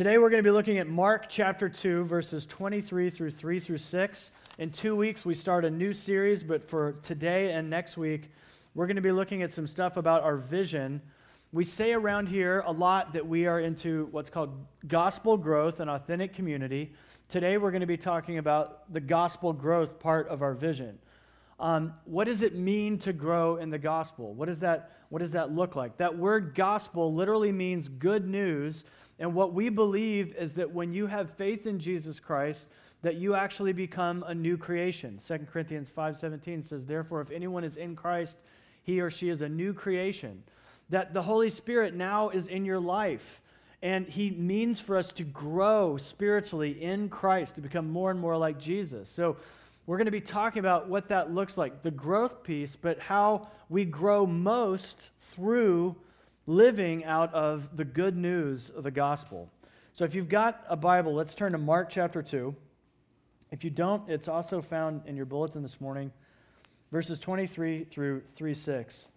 Today we're going to be looking at Mark chapter 2, verses 23 through 3 through 6. In two weeks, we start a new series, but for today and next week, we're going to be looking at some stuff about our vision. We say around here a lot that we are into what's called gospel growth and authentic community. Today, we're going to be talking about the gospel growth part of our vision. Um, what does it mean to grow in the gospel? What does, that, what does that look like? That word gospel literally means good news. And what we believe is that when you have faith in Jesus Christ, that you actually become a new creation. 2 Corinthians 5:17 says, "Therefore if anyone is in Christ, he or she is a new creation." That the Holy Spirit now is in your life. And he means for us to grow spiritually in Christ, to become more and more like Jesus. So we're going to be talking about what that looks like, the growth piece, but how we grow most through living out of the good news of the gospel. So if you've got a Bible, let's turn to Mark chapter 2. If you don't, it's also found in your bulletin this morning, verses 23 through 3 6.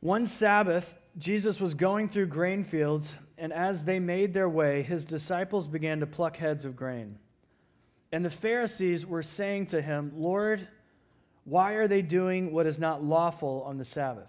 One Sabbath, Jesus was going through grain fields, and as they made their way, his disciples began to pluck heads of grain. And the Pharisees were saying to him, Lord, why are they doing what is not lawful on the Sabbath?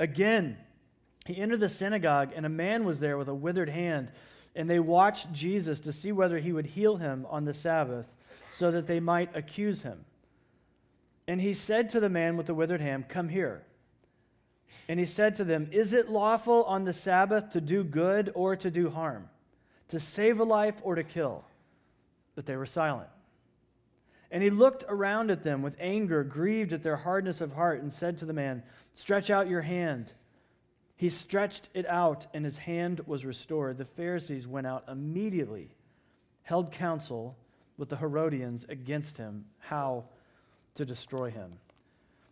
Again, he entered the synagogue, and a man was there with a withered hand. And they watched Jesus to see whether he would heal him on the Sabbath, so that they might accuse him. And he said to the man with the withered hand, Come here. And he said to them, Is it lawful on the Sabbath to do good or to do harm, to save a life or to kill? But they were silent. And he looked around at them with anger, grieved at their hardness of heart, and said to the man, Stretch out your hand. He stretched it out, and his hand was restored. The Pharisees went out immediately, held counsel with the Herodians against him, how to destroy him.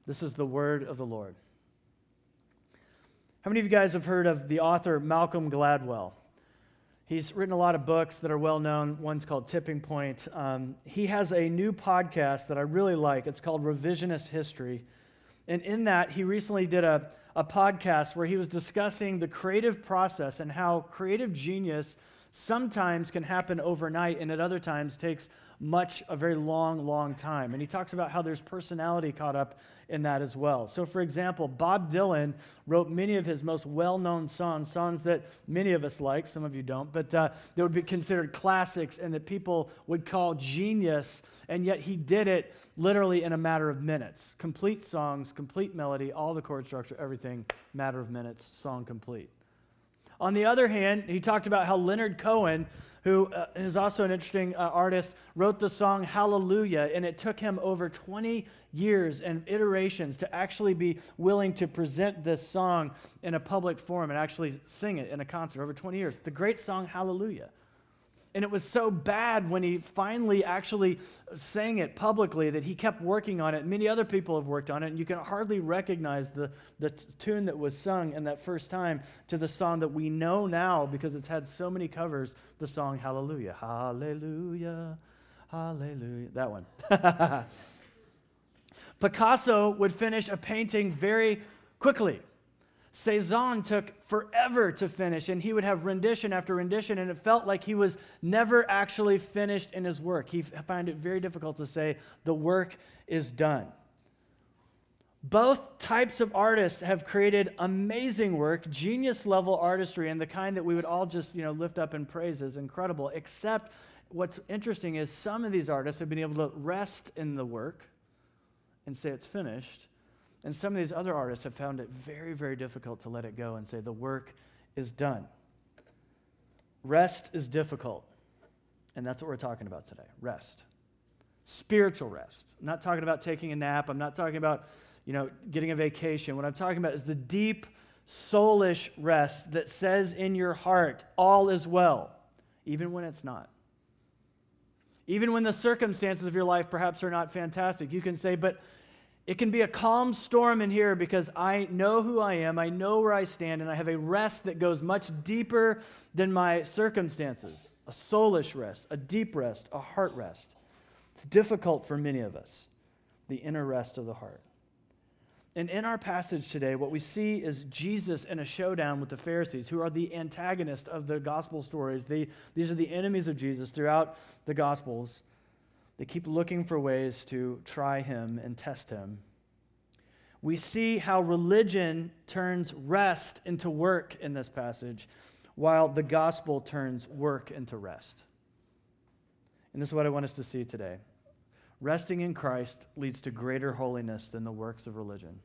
This is the word of the Lord. How many of you guys have heard of the author Malcolm Gladwell? He's written a lot of books that are well known. One's called Tipping Point. Um, he has a new podcast that I really like. It's called Revisionist History. And in that, he recently did a, a podcast where he was discussing the creative process and how creative genius sometimes can happen overnight and at other times takes much, a very long, long time. And he talks about how there's personality caught up in that as well. So, for example, Bob Dylan wrote many of his most well known songs, songs that many of us like, some of you don't, but uh, they would be considered classics and that people would call genius, and yet he did it literally in a matter of minutes. Complete songs, complete melody, all the chord structure, everything, matter of minutes, song complete. On the other hand, he talked about how Leonard Cohen who uh, is also an interesting uh, artist, wrote the song Hallelujah, and it took him over 20 years and iterations to actually be willing to present this song in a public forum and actually sing it in a concert over 20 years. The great song Hallelujah. And it was so bad when he finally actually sang it publicly that he kept working on it. Many other people have worked on it, and you can hardly recognize the, the tune that was sung in that first time to the song that we know now because it's had so many covers the song Hallelujah. Hallelujah. Hallelujah. That one. Picasso would finish a painting very quickly. Cezanne took forever to finish, and he would have rendition after rendition, and it felt like he was never actually finished in his work. He found it very difficult to say, the work is done. Both types of artists have created amazing work, genius level artistry, and the kind that we would all just you know, lift up and praise is incredible, except what's interesting is some of these artists have been able to rest in the work and say it's finished and some of these other artists have found it very, very difficult to let it go and say, the work is done. Rest is difficult. And that's what we're talking about today rest. Spiritual rest. I'm not talking about taking a nap. I'm not talking about, you know, getting a vacation. What I'm talking about is the deep soulish rest that says in your heart, all is well, even when it's not. Even when the circumstances of your life perhaps are not fantastic, you can say, but it can be a calm storm in here because I know who I am, I know where I stand, and I have a rest that goes much deeper than my circumstances a soulish rest, a deep rest, a heart rest. It's difficult for many of us, the inner rest of the heart. And in our passage today, what we see is Jesus in a showdown with the Pharisees, who are the antagonist of the gospel stories. They, these are the enemies of Jesus throughout the gospels. They keep looking for ways to try him and test him. We see how religion turns rest into work in this passage, while the gospel turns work into rest. And this is what I want us to see today. Resting in Christ leads to greater holiness than the works of religion.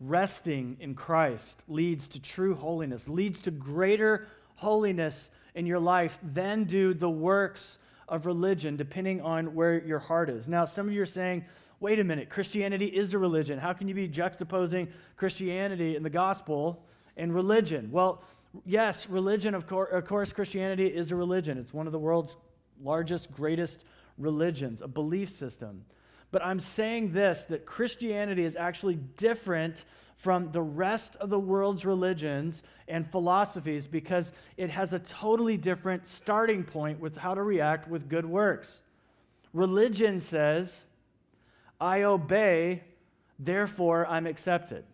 Resting in Christ leads to true holiness, leads to greater holiness in your life than do the works of religion, depending on where your heart is. Now, some of you are saying, wait a minute, Christianity is a religion. How can you be juxtaposing Christianity and the gospel and religion? Well, yes, religion, of, course, of course, Christianity is a religion. It's one of the world's largest, greatest religions, a belief system. But I'm saying this that Christianity is actually different from the rest of the world's religions and philosophies because it has a totally different starting point with how to react with good works. Religion says, I obey, therefore I'm accepted.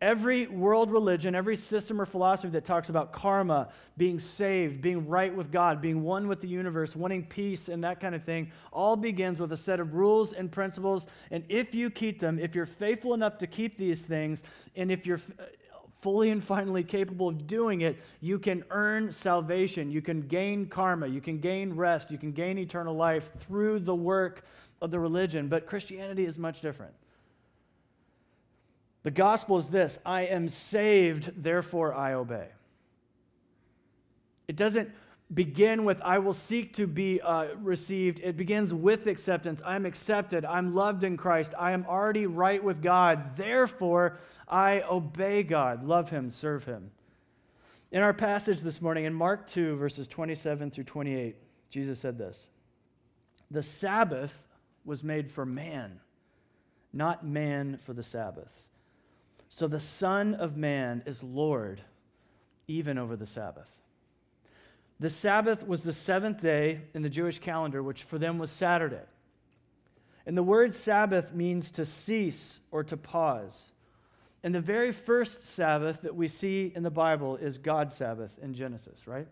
Every world religion, every system or philosophy that talks about karma, being saved, being right with God, being one with the universe, wanting peace, and that kind of thing, all begins with a set of rules and principles. And if you keep them, if you're faithful enough to keep these things, and if you're uh, fully and finally capable of doing it, you can earn salvation. You can gain karma. You can gain rest. You can gain eternal life through the work of the religion. But Christianity is much different. The gospel is this I am saved, therefore I obey. It doesn't begin with, I will seek to be uh, received. It begins with acceptance. I'm accepted. I'm loved in Christ. I am already right with God. Therefore, I obey God, love Him, serve Him. In our passage this morning, in Mark 2, verses 27 through 28, Jesus said this The Sabbath was made for man, not man for the Sabbath. So the Son of Man is Lord even over the Sabbath. The Sabbath was the seventh day in the Jewish calendar, which for them was Saturday. And the word Sabbath means to cease or to pause. And the very first Sabbath that we see in the Bible is God's Sabbath in Genesis, right?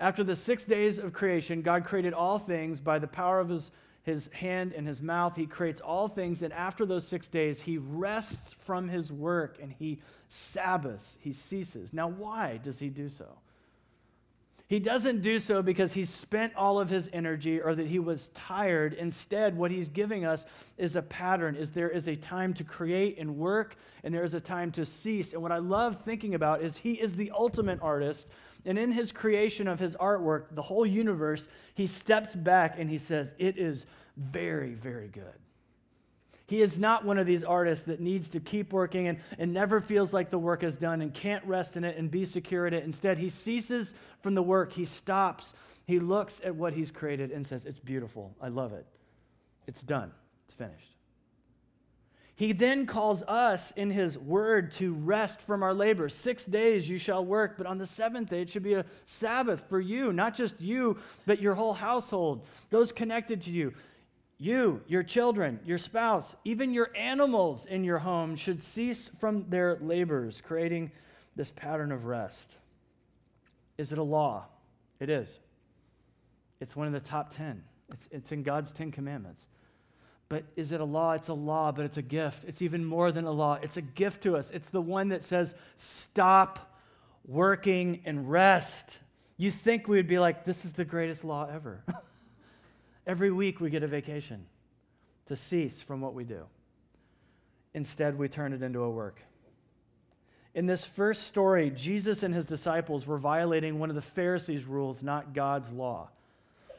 After the six days of creation, God created all things by the power of his his hand and his mouth. He creates all things. And after those six days, he rests from his work and he Sabbaths. He ceases. Now, why does he do so? He doesn't do so because he spent all of his energy or that he was tired. Instead, what he's giving us is a pattern is there is a time to create and work and there is a time to cease. And what I love thinking about is he is the ultimate artist and in his creation of his artwork, the whole universe, he steps back and he says, It is very, very good. He is not one of these artists that needs to keep working and, and never feels like the work is done and can't rest in it and be secure in it. Instead, he ceases from the work. He stops. He looks at what he's created and says, It's beautiful. I love it. It's done. It's finished. He then calls us in his word to rest from our labor. Six days you shall work, but on the seventh day it should be a Sabbath for you, not just you, but your whole household, those connected to you. You, your children, your spouse, even your animals in your home should cease from their labors, creating this pattern of rest. Is it a law? It is. It's one of the top 10. It's, it's in God's 10 commandments. But is it a law? It's a law, but it's a gift. It's even more than a law. It's a gift to us. It's the one that says, stop working and rest. You think we would be like, this is the greatest law ever. Every week we get a vacation to cease from what we do. Instead, we turn it into a work. In this first story, Jesus and his disciples were violating one of the Pharisees' rules, not God's law.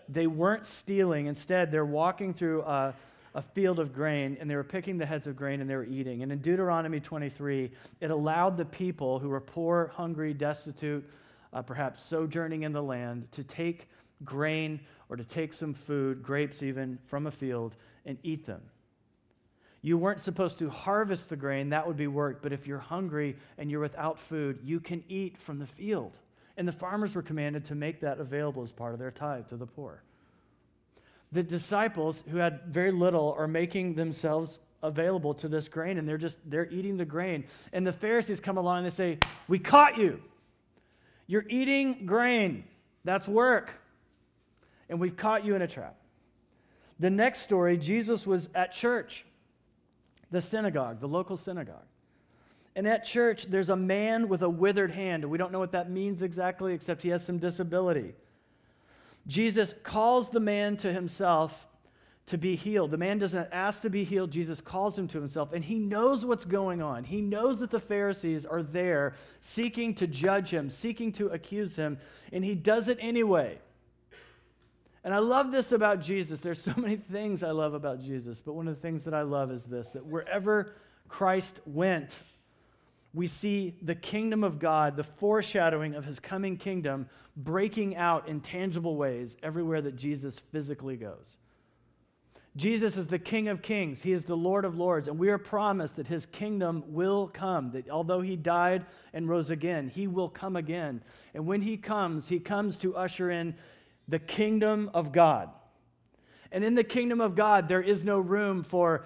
They weren't stealing. Instead, they're walking through a a field of grain and they were picking the heads of grain and they were eating. And in Deuteronomy 23, it allowed the people who were poor, hungry, destitute, uh, perhaps sojourning in the land, to take grain or to take some food, grapes even, from a field and eat them. You weren't supposed to harvest the grain, that would be work. But if you're hungry and you're without food, you can eat from the field. And the farmers were commanded to make that available as part of their tithe to the poor. The disciples who had very little are making themselves available to this grain and they're just they're eating the grain. And the Pharisees come along and they say, "We caught you. You're eating grain. That's work. And we've caught you in a trap." The next story, Jesus was at church the synagogue, the local synagogue. And at church, there's a man with a withered hand. We don't know what that means exactly, except he has some disability. Jesus calls the man to himself to be healed. The man doesn't ask to be healed, Jesus calls him to himself, and he knows what's going on. He knows that the Pharisees are there seeking to judge him, seeking to accuse him, and he does it anyway. And I love this about Jesus. There's so many things I love about Jesus, but one of the things that I love is this that wherever Christ went, we see the kingdom of God, the foreshadowing of his coming kingdom, breaking out in tangible ways everywhere that Jesus physically goes. Jesus is the King of kings, he is the Lord of lords, and we are promised that his kingdom will come. That although he died and rose again, he will come again. And when he comes, he comes to usher in the kingdom of God. And in the kingdom of God, there is no room for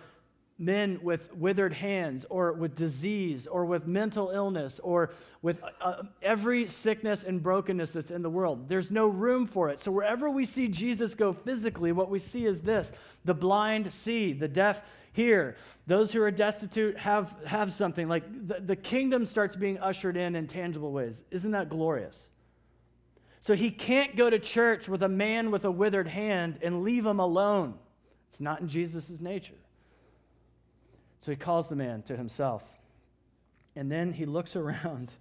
men with withered hands or with disease or with mental illness or with uh, every sickness and brokenness that's in the world. There's no room for it. So wherever we see Jesus go physically, what we see is this the blind see, the deaf hear, those who are destitute have, have something. Like the, the kingdom starts being ushered in in tangible ways. Isn't that glorious? So he can't go to church with a man with a withered hand and leave him alone. It's not in Jesus' nature. So he calls the man to himself. And then he looks around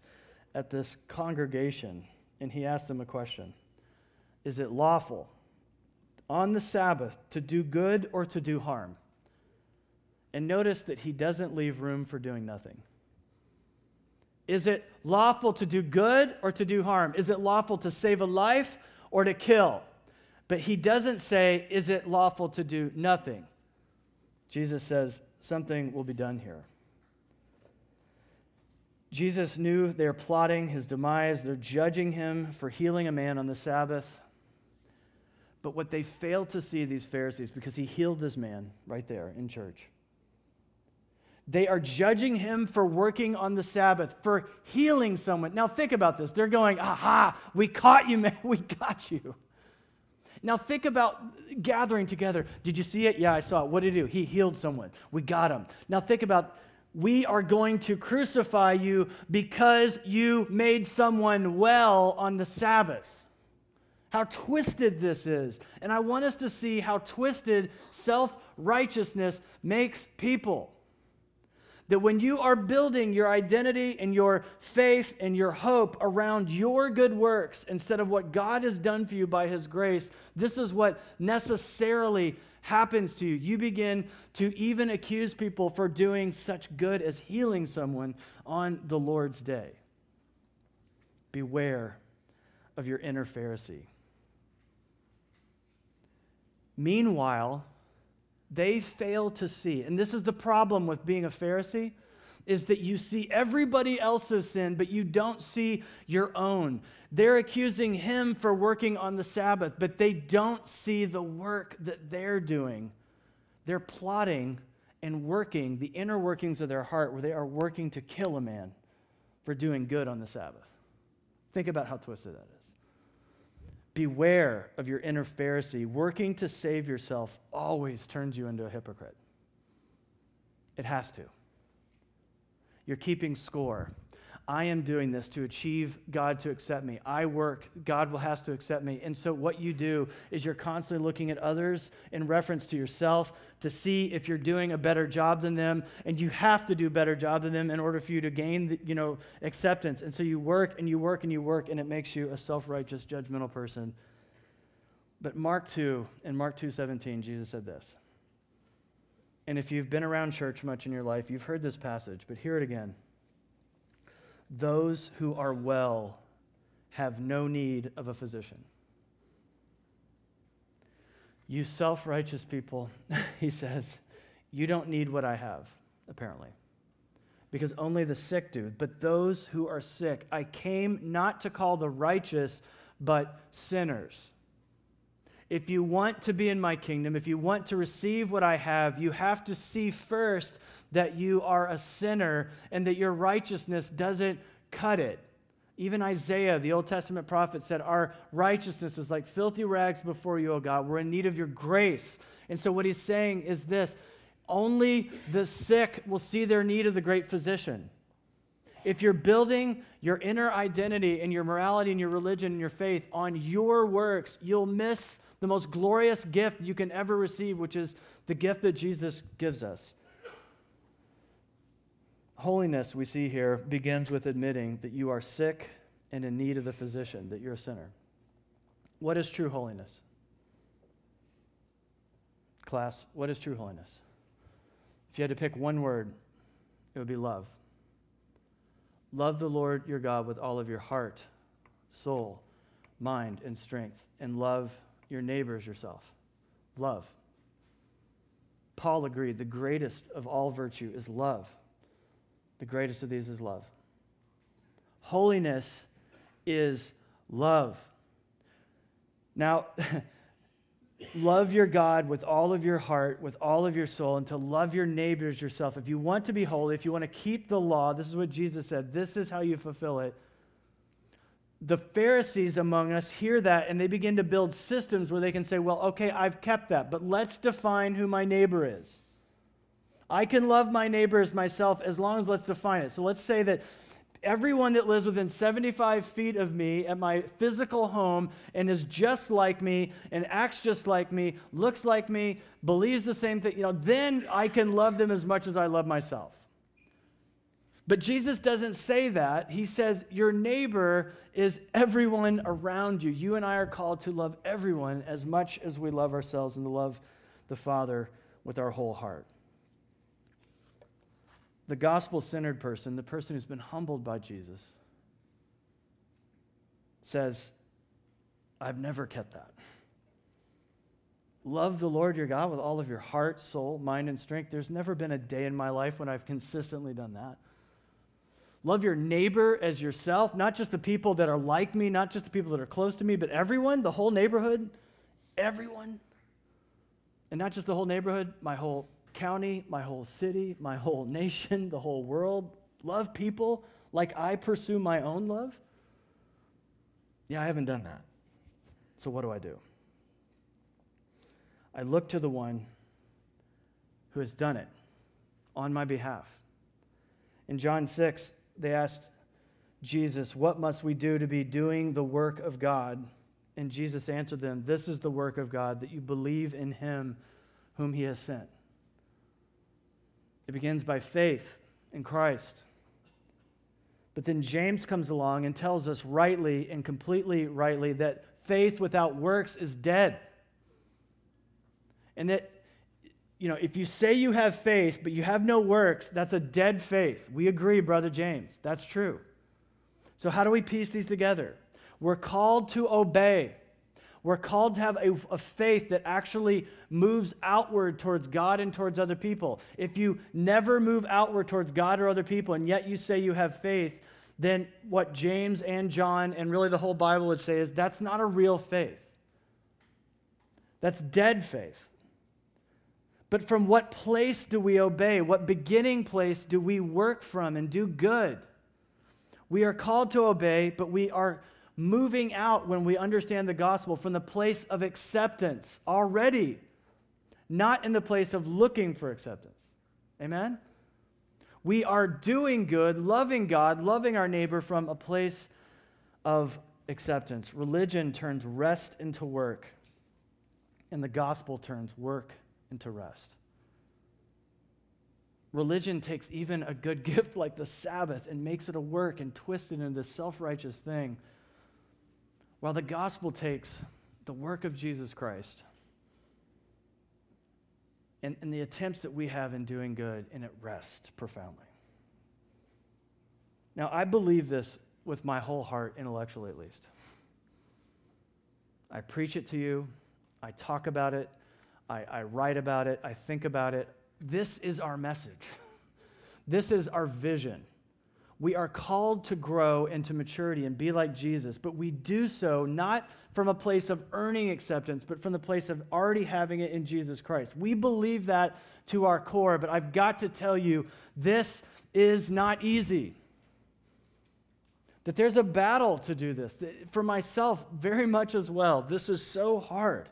at this congregation and he asks them a question Is it lawful on the Sabbath to do good or to do harm? And notice that he doesn't leave room for doing nothing. Is it lawful to do good or to do harm? Is it lawful to save a life or to kill? But he doesn't say, Is it lawful to do nothing? Jesus says, Something will be done here. Jesus knew they're plotting his demise, they're judging him for healing a man on the Sabbath. But what they failed to see, these Pharisees, because he healed this man right there in church, they are judging him for working on the Sabbath, for healing someone. Now, think about this. They're going, aha, we caught you, man. We got you. Now, think about gathering together. Did you see it? Yeah, I saw it. What did he do? He healed someone. We got him. Now, think about we are going to crucify you because you made someone well on the Sabbath. How twisted this is. And I want us to see how twisted self righteousness makes people. That when you are building your identity and your faith and your hope around your good works instead of what God has done for you by His grace, this is what necessarily happens to you. You begin to even accuse people for doing such good as healing someone on the Lord's day. Beware of your inner Pharisee. Meanwhile, they fail to see. And this is the problem with being a Pharisee is that you see everybody else's sin but you don't see your own. They're accusing him for working on the Sabbath, but they don't see the work that they're doing. They're plotting and working the inner workings of their heart where they are working to kill a man for doing good on the Sabbath. Think about how twisted that is. Beware of your inner Pharisee. Working to save yourself always turns you into a hypocrite. It has to. You're keeping score. I am doing this to achieve God to accept me. I work, God will has to accept me. And so what you do is you're constantly looking at others in reference to yourself to see if you're doing a better job than them, and you have to do a better job than them in order for you to gain, the, you know, acceptance. And so you work and you work and you work, and it makes you a self-righteous, judgmental person. But Mark 2, in Mark 2:17, Jesus said this. And if you've been around church much in your life, you've heard this passage, but hear it again. Those who are well have no need of a physician. You self righteous people, he says, you don't need what I have, apparently, because only the sick do. But those who are sick, I came not to call the righteous, but sinners. If you want to be in my kingdom, if you want to receive what I have, you have to see first that you are a sinner and that your righteousness doesn't cut it. Even Isaiah, the Old Testament prophet, said, Our righteousness is like filthy rags before you, O God. We're in need of your grace. And so, what he's saying is this only the sick will see their need of the great physician. If you're building your inner identity and your morality and your religion and your faith on your works, you'll miss the most glorious gift you can ever receive, which is the gift that Jesus gives us. Holiness, we see here, begins with admitting that you are sick and in need of the physician, that you're a sinner. What is true holiness? Class, what is true holiness? If you had to pick one word, it would be love. Love the Lord your God with all of your heart, soul, mind, and strength, and love your neighbors yourself. Love. Paul agreed the greatest of all virtue is love. The greatest of these is love. Holiness is love. Now, love your God with all of your heart, with all of your soul, and to love your neighbors yourself. If you want to be holy, if you want to keep the law, this is what Jesus said, this is how you fulfill it. The Pharisees among us hear that and they begin to build systems where they can say, well, okay, I've kept that, but let's define who my neighbor is. I can love my neighbor as myself as long as let's define it. So let's say that everyone that lives within 75 feet of me at my physical home and is just like me and acts just like me, looks like me, believes the same thing, you know, then I can love them as much as I love myself. But Jesus doesn't say that. He says, Your neighbor is everyone around you. You and I are called to love everyone as much as we love ourselves and to love the Father with our whole heart the gospel centered person, the person who's been humbled by Jesus, says, I've never kept that. Love the Lord your God with all of your heart, soul, mind, and strength. There's never been a day in my life when I've consistently done that. Love your neighbor as yourself, not just the people that are like me, not just the people that are close to me, but everyone, the whole neighborhood, everyone. And not just the whole neighborhood, my whole county, my whole city, my whole nation, the whole world, love people like I pursue my own love? Yeah, I haven't done that. So what do I do? I look to the one who has done it on my behalf. In John 6, they asked Jesus, What must we do to be doing the work of God? And Jesus answered them, This is the work of God, that you believe in him whom he has sent. It begins by faith in Christ. But then James comes along and tells us rightly and completely rightly that faith without works is dead. And that, you know, if you say you have faith, but you have no works, that's a dead faith. We agree, Brother James. That's true. So, how do we piece these together? We're called to obey. We're called to have a, a, faith that actually moves outward towards God and towards other people. If you never move outward towards God or other people, and yet you say you have faith, then what James and John and really the whole Bible would say is that's not a real faith. That's dead faith. But from what place do we obey? What beginning place do we work from and do good? We are called to obey, but we are moving out when we understand the gospel from the place of acceptance already, not in the place of looking for acceptance. Amen? We are doing good, loving God, loving our neighbor from a place of acceptance. Religion turns rest into work, and the gospel turns work into rest. Religion takes even a good gift like the Sabbath and makes it a work and twists it into this self righteous thing while the gospel takes the work of Jesus Christ and, and the attempts that we have in doing good, and it rests profoundly. Now, I believe this with my whole heart, intellectually at least. I preach it to you, I talk about it, I, I write about it, I think about it. This is our message, this is our vision. We are called to grow into maturity and be like Jesus, but we do so not from a place of earning acceptance, but from the place of already having it in Jesus Christ. We believe that to our core, but I've got to tell you, this is not easy. That there's a battle to do this. For myself, very much as well. This is so hard.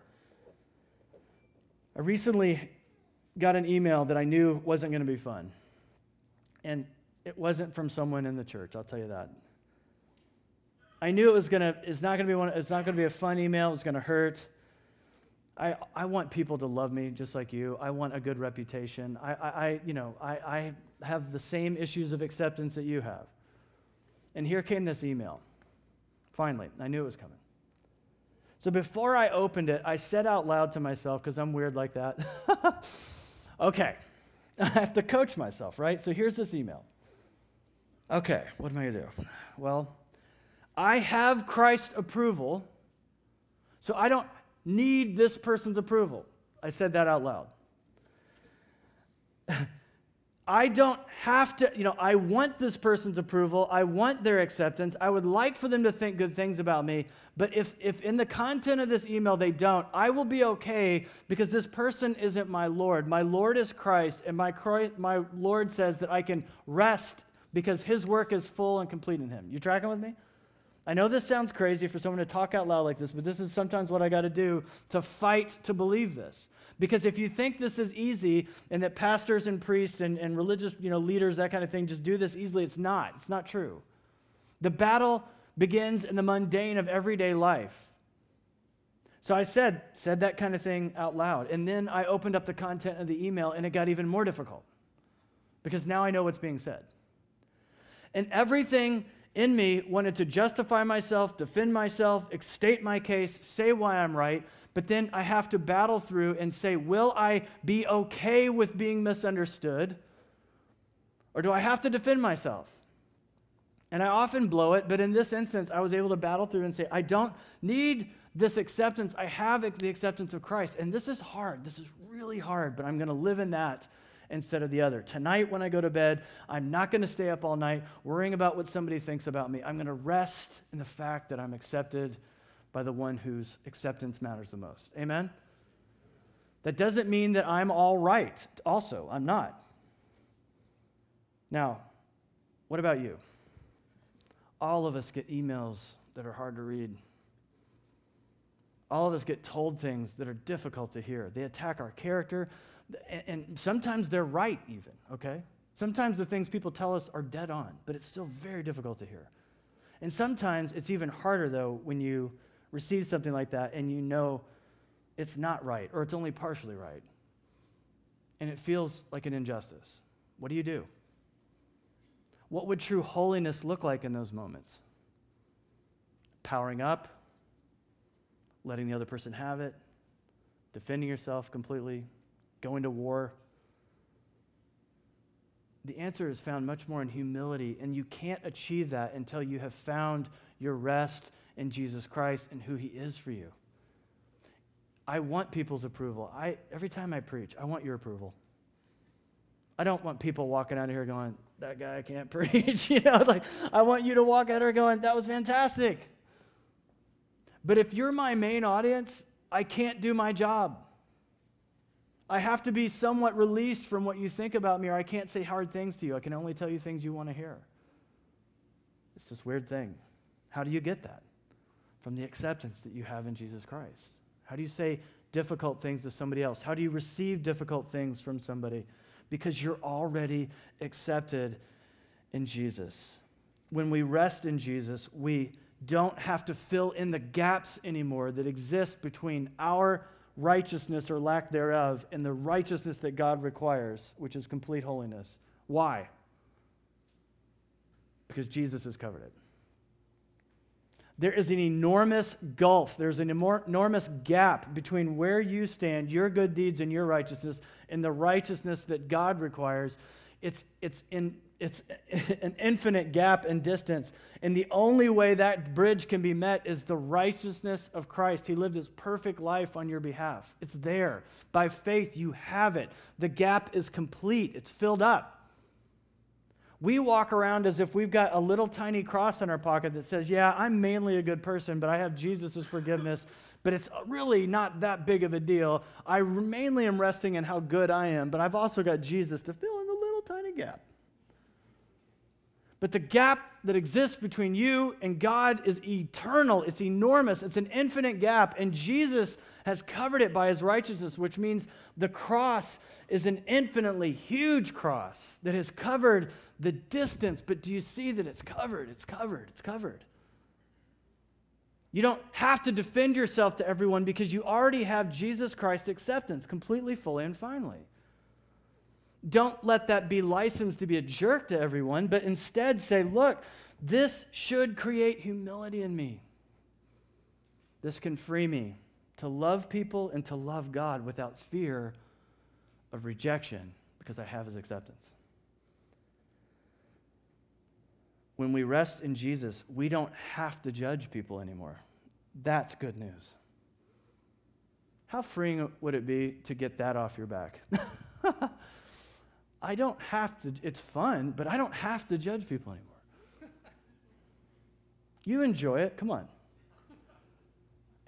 I recently got an email that I knew wasn't going to be fun. And it wasn't from someone in the church, I'll tell you that. I knew it was gonna, it's not gonna be one, it's not gonna be a fun email, it's gonna hurt. I, I want people to love me just like you. I want a good reputation. I, I, I you know, I, I have the same issues of acceptance that you have. And here came this email. Finally, I knew it was coming. So before I opened it, I said out loud to myself, because I'm weird like that, okay, I have to coach myself, right? So here's this email. Okay, what am I going to do? Well, I have Christ's approval, so I don't need this person's approval. I said that out loud. I don't have to, you know, I want this person's approval. I want their acceptance. I would like for them to think good things about me. But if, if in the content of this email they don't, I will be okay because this person isn't my Lord. My Lord is Christ, and my, Christ, my Lord says that I can rest because his work is full and complete in him. You tracking with me? I know this sounds crazy for someone to talk out loud like this, but this is sometimes what I got to do to fight to believe this. Because if you think this is easy and that pastors and priests and, and religious you know, leaders, that kind of thing, just do this easily, it's not. It's not true. The battle begins in the mundane of everyday life. So I said, said that kind of thing out loud. And then I opened up the content of the email and it got even more difficult because now I know what's being said. And everything in me wanted to justify myself, defend myself, state my case, say why I'm right, but then I have to battle through and say, will I be okay with being misunderstood? Or do I have to defend myself? And I often blow it, but in this instance, I was able to battle through and say, I don't need this acceptance. I have the acceptance of Christ. And this is hard. This is really hard, but I'm going to live in that instead of the other. Tonight, when I go to bed, I'm not going to stay up all night worrying about what somebody thinks about me. I'm going to rest in the fact that I'm accepted by the one whose acceptance matters the most. Amen? That doesn't mean that I'm all right, also. I'm not. Now, what about you? All of us get emails that are hard to read. All of us get told things that are difficult to hear. They attack our character, and sometimes they're right, even, okay? Sometimes the things people tell us are dead on, but it's still very difficult to hear. And sometimes it's even harder, though, when you receive something like that and you know it's not right or it's only partially right. And it feels like an injustice. What do you do? What would true holiness look like in those moments? Powering up, letting the other person have it, defending yourself completely, going to war. The answer is found much more in humility, and you can't achieve that until you have found your rest in Jesus Christ and who he is for you. I want people's approval. I, every time I preach, I want your approval. I don't want people walking out of here going, that guy can't preach. you know, like I want you to walk out of here going, that was fantastic. But if you're my main audience, I can't do my job. I have to be somewhat released from what you think about me, or I can't say hard things to you. I can only tell you things you want to hear. It's this weird thing. How do you get that? from the acceptance that you have in Jesus Christ? How do you say difficult things to somebody else? How do you receive difficult things from somebody? Because you're already accepted in Jesus. When we rest in Jesus, we don't have to fill in the gaps anymore that exist between our righteousness or lack thereof and the righteousness that God requires, which is complete holiness. Why? Because Jesus has covered it. There is an enormous gulf. There's an enormous gap between where you stand, your good deeds and your righteousness, and the righteousness that God requires. It's, it's, in, it's an infinite gap and distance. And the only way that bridge can be met is the righteousness of Christ. He lived his perfect life on your behalf. It's there. By faith, you have it. The gap is complete, it's filled up. We walk around as if we've got a little tiny cross in our pocket that says, Yeah, I'm mainly a good person, but I have Jesus' forgiveness, but it's really not that big of a deal. I mainly am resting in how good I am, but I've also got Jesus to fill in the little tiny gap. But the gap that exists between you and God is eternal. It's enormous. It's an infinite gap. And Jesus has covered it by his righteousness, which means the cross is an infinitely huge cross that has covered the distance. But do you see that it's covered? It's covered. It's covered. You don't have to defend yourself to everyone because you already have Jesus Christ's acceptance completely, fully, and finally. Don't let that be licensed to be a jerk to everyone, but instead say, look, this should create humility in me. This can free me to love people and to love God without fear of rejection because I have his acceptance. When we rest in Jesus, we don't have to judge people anymore. That's good news. How freeing would it be to get that off your back? I don't have to, it's fun, but I don't have to judge people anymore. You enjoy it, come on.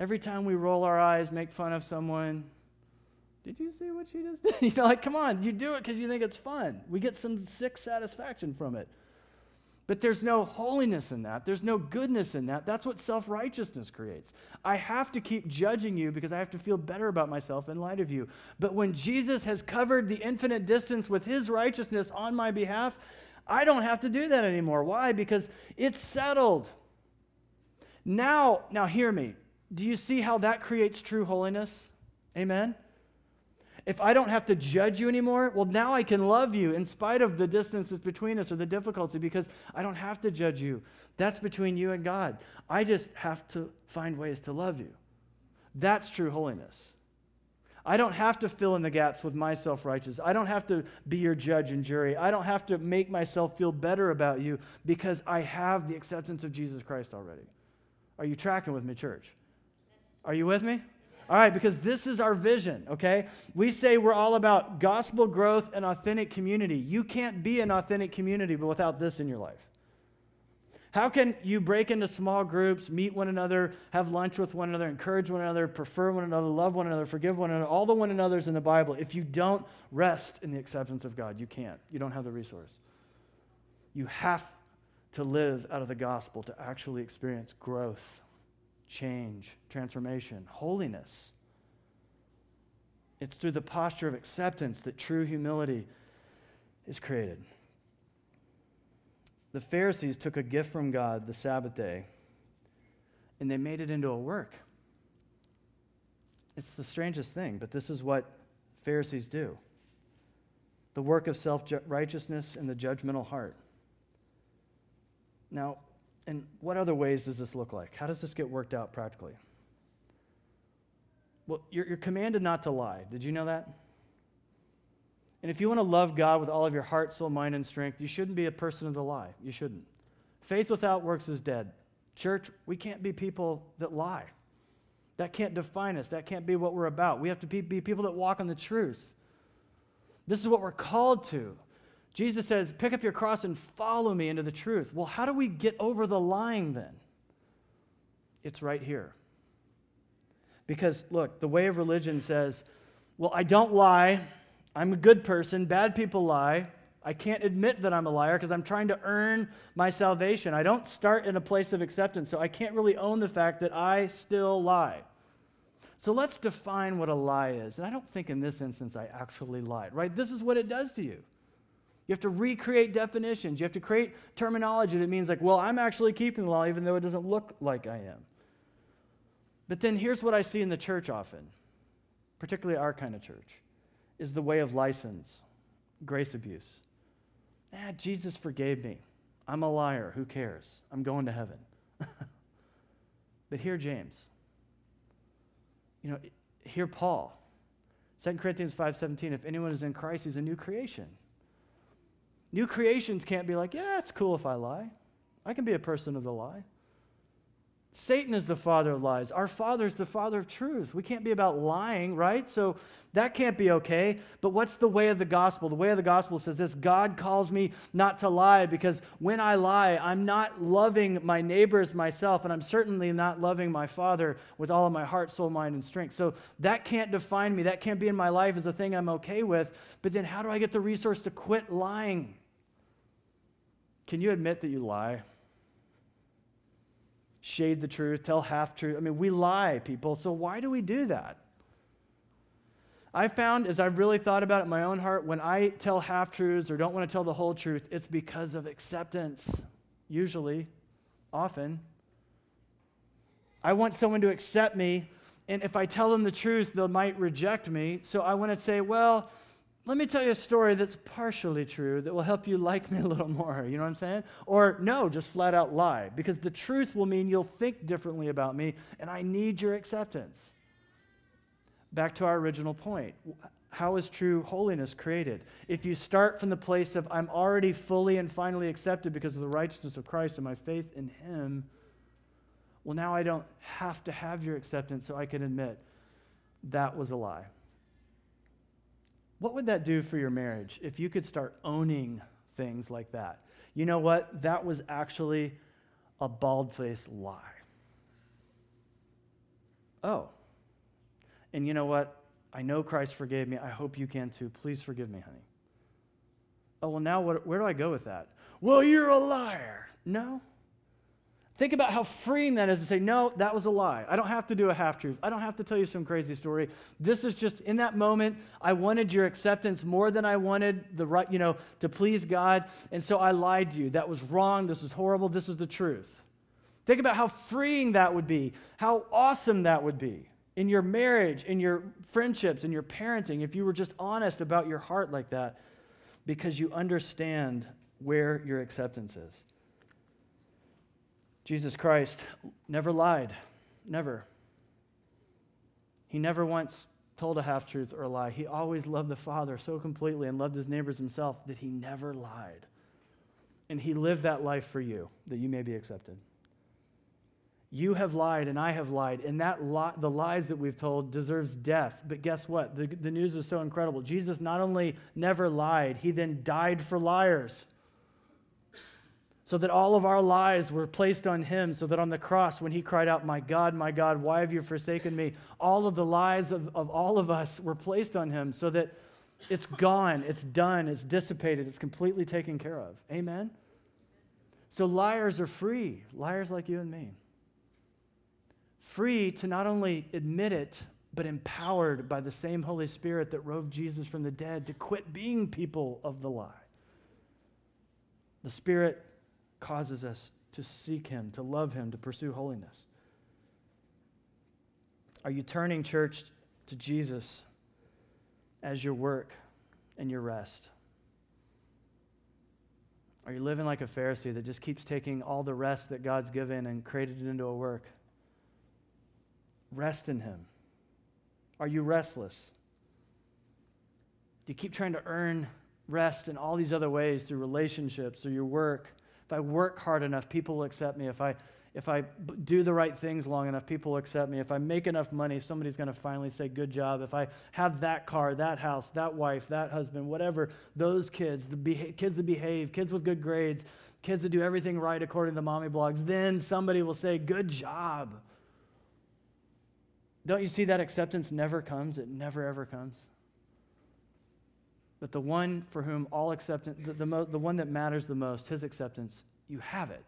Every time we roll our eyes, make fun of someone, did you see what she just did? You know, like, come on, you do it because you think it's fun. We get some sick satisfaction from it. But there's no holiness in that. There's no goodness in that. That's what self righteousness creates. I have to keep judging you because I have to feel better about myself in light of you. But when Jesus has covered the infinite distance with his righteousness on my behalf, I don't have to do that anymore. Why? Because it's settled. Now, now hear me. Do you see how that creates true holiness? Amen if I don't have to judge you anymore, well, now I can love you in spite of the distances between us or the difficulty because I don't have to judge you. That's between you and God. I just have to find ways to love you. That's true holiness. I don't have to fill in the gaps with my self righteous. I don't have to be your judge and jury. I don't have to make myself feel better about you because I have the acceptance of Jesus Christ already. Are you tracking with me, church? Are you with me? All right, because this is our vision, okay? We say we're all about gospel growth and authentic community. You can't be an authentic community without this in your life. How can you break into small groups, meet one another, have lunch with one another, encourage one another, prefer one another, love one another, forgive one another, all the one another's in the Bible, if you don't rest in the acceptance of God? You can't. You don't have the resource. You have to live out of the gospel to actually experience growth change, transformation, holiness. It's through the posture of acceptance that true humility is created. The Pharisees took a gift from God the Sabbath day and they made it into a work. It's the strangest thing, but this is what Pharisees do the work of self righteousness and the judgmental heart. Now, and what other ways does this look like? How does this get worked out practically? Well, you're, you're commanded not to lie. Did you know that? And if you want to love God with all of your heart, soul, mind, and strength, you shouldn't be a person of the lie. You shouldn't. Faith without works is dead. Church, we can't be people that lie. That can't define us. That can't be what we're about. We have to be, be people that walk in the truth. This is what we're called to. Jesus says, Pick up your cross and follow me into the truth. Well, how do we get over the lying then? It's right here. Because, look, the way of religion says, Well, I don't lie. I'm a good person. Bad people lie. I can't admit that I'm a liar because I'm trying to earn my salvation. I don't start in a place of acceptance, so I can't really own the fact that I still lie. So let's define what a lie is. And I don't think in this instance I actually lied, right? This is what it does to you. You have to recreate definitions. You have to create terminology that means, like, well, I'm actually keeping the law even though it doesn't look like I am. But then here's what I see in the church often, particularly our kind of church, is the way of license, grace abuse. Ah, Jesus forgave me. I'm a liar. Who cares? I'm going to heaven. But hear James. You know, hear Paul. 2 Corinthians 5:17 if anyone is in Christ he's a new creation. New creations can't be like, yeah, it's cool if I lie. I can be a person of the lie. Satan is the father of lies. Our father is the father of truth. We can't be about lying, right? So that can't be okay. But what's the way of the gospel? The way of the gospel says this God calls me not to lie because when I lie, I'm not loving my neighbors myself, and I'm certainly not loving my father with all of my heart, soul, mind, and strength. So that can't define me. That can't be in my life as a thing I'm okay with. But then how do I get the resource to quit lying? Can you admit that you lie? shade the truth, tell half truth. I mean, we lie, people. So why do we do that? I found, as I've really thought about it in my own heart, when I tell half truths or don't want to tell the whole truth, it's because of acceptance, usually, often. I want someone to accept me, and if I tell them the truth, they might reject me. So I want to say, well, let me tell you a story that's partially true that will help you like me a little more. You know what I'm saying? Or no, just flat out lie, because the truth will mean you'll think differently about me, and I need your acceptance. Back to our original point. How is true holiness created? If you start from the place of, I'm already fully and finally accepted because of the righteousness of Christ and my faith in Him, well, now I don't have to have your acceptance, so I can admit that was a lie. What would that do for your marriage if you could start owning things like that? You know what? That was actually a bald faced lie. Oh. And you know what? I know Christ forgave me. I hope you can too. Please forgive me, honey. Oh, well, now what, where do I go with that? Well, you're a liar. No. Think about how freeing that is to say, no, that was a lie. I don't have to do a half truth. I don't have to tell you some crazy story. This is just in that moment, I wanted your acceptance more than I wanted the right, you know, to please God. And so I lied to you. That was wrong. This is horrible. This is the truth. Think about how freeing that would be, how awesome that would be in your marriage, in your friendships, in your parenting, if you were just honest about your heart like that, because you understand where your acceptance is. Jesus Christ never lied, never. He never once told a half truth or a lie. He always loved the Father so completely and loved his neighbors himself that he never lied. And he lived that life for you, that you may be accepted. You have lied and I have lied, and that li- the lies that we've told deserves death. But guess what? The, the news is so incredible. Jesus not only never lied, he then died for liars so that all of our lives were placed on him, so that on the cross, when he cried out, My God, my God, why have you forsaken me? All of the lives of, of all of us were placed on him, so that it's gone, it's done, it's dissipated, it's completely taken care of. Amen? So liars are free, liars like you and me. Free to not only admit it, but empowered by the same Holy Spirit that rose Jesus from the dead to quit being people of the lie. The Spirit causes us to seek Him, to love Him, to pursue holiness. Are you turning, church, to Jesus as your work and your rest? Are you living like a Pharisee that just keeps taking all the rest that God's given and created it into a work? Rest in Him. Are you restless? Do you keep trying to earn rest in all these other ways through relationships or your work? If I work hard enough, people will accept me. If I, if I do the right things long enough, people will accept me. If I make enough money, somebody's going to finally say, Good job. If I have that car, that house, that wife, that husband, whatever, those kids, the beha- kids that behave, kids with good grades, kids that do everything right according to the mommy blogs, then somebody will say, Good job. Don't you see that acceptance never comes? It never, ever comes. But the one for whom all acceptance, the, the, mo- the one that matters the most, his acceptance, you have it.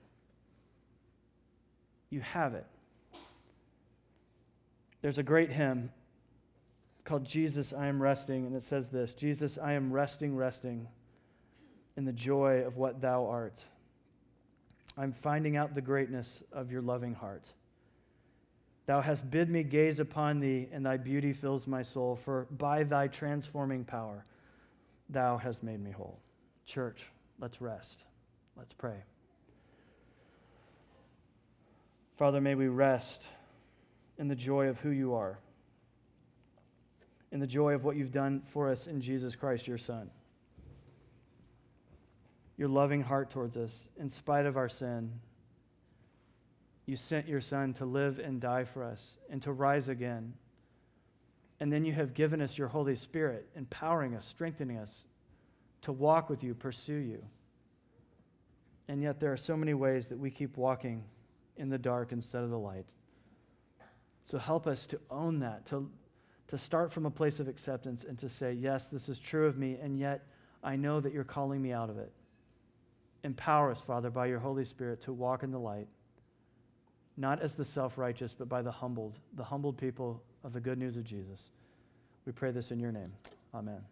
You have it. There's a great hymn called Jesus, I Am Resting, and it says this Jesus, I am resting, resting in the joy of what thou art. I'm finding out the greatness of your loving heart. Thou hast bid me gaze upon thee, and thy beauty fills my soul, for by thy transforming power, thou hast made me whole. Church, let's rest. Let's pray. Father, may we rest in the joy of who you are, in the joy of what you've done for us in Jesus Christ, your Son. Your loving heart towards us, in spite of our sin. You sent your Son to live and die for us and to rise again. And then you have given us your Holy Spirit, empowering us, strengthening us to walk with you, pursue you. And yet, there are so many ways that we keep walking in the dark instead of the light. So, help us to own that, to, to start from a place of acceptance and to say, Yes, this is true of me, and yet I know that you're calling me out of it. Empower us, Father, by your Holy Spirit to walk in the light, not as the self righteous, but by the humbled, the humbled people of the good news of Jesus. We pray this in your name. Amen.